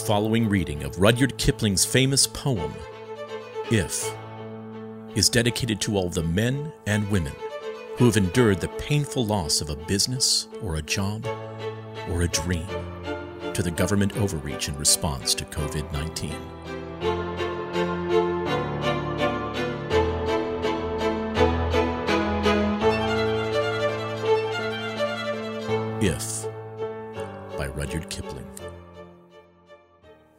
following reading of Rudyard Kipling's famous poem, If, is dedicated to all the men and women who have endured the painful loss of a business or a job or a dream to the government overreach in response to COVID 19. If by Rudyard Kipling.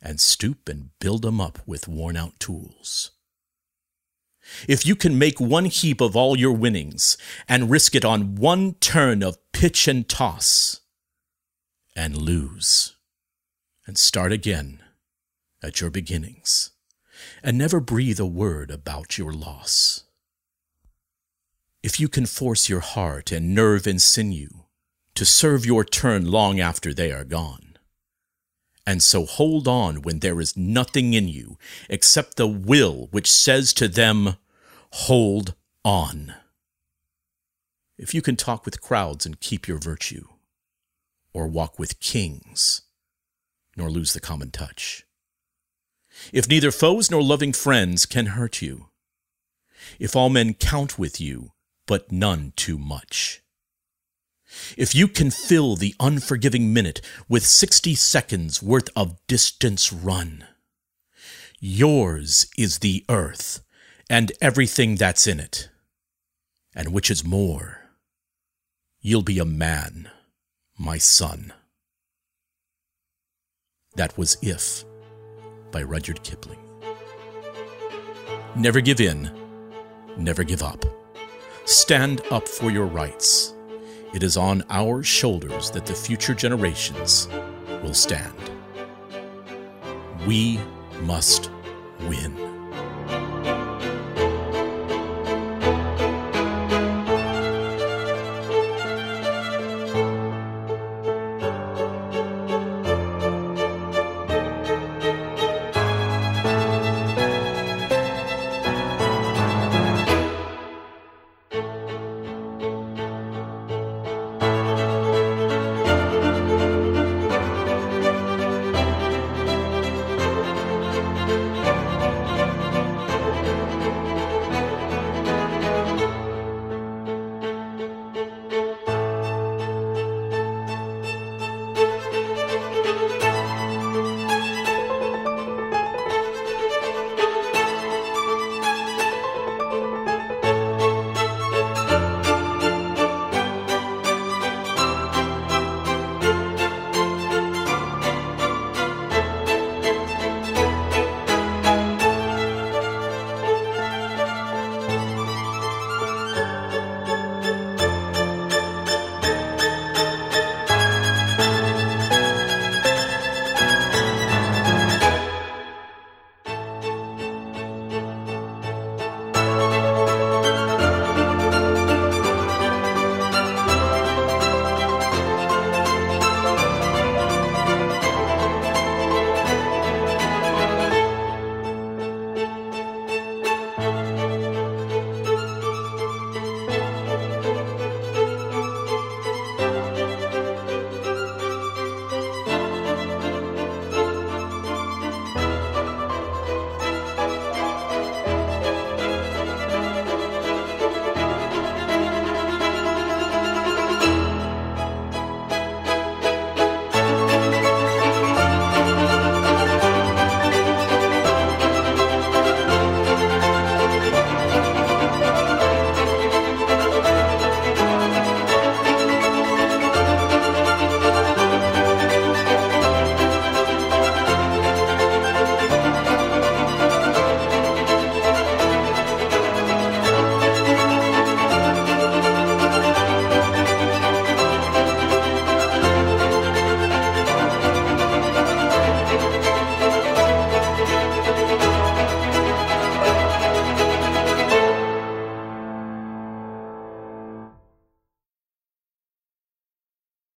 and stoop and build build 'em up with worn out tools. If you can make one heap of all your winnings and risk it on one turn of pitch and toss, and lose, and start again at your beginnings, and never breathe a word about your loss. If you can force your heart and nerve and sinew to serve your turn long after they are gone, and so hold on when there is nothing in you except the will which says to them, Hold on. If you can talk with crowds and keep your virtue, or walk with kings, nor lose the common touch. If neither foes nor loving friends can hurt you, if all men count with you, but none too much if you can fill the unforgiving minute with 60 seconds worth of distance run, yours is the earth and everything that's in it. And which is more, you'll be a man, my son. That was If by Rudyard Kipling. Never give in, never give up. Stand up for your rights it is on our shoulders that the future generations will stand. We must win.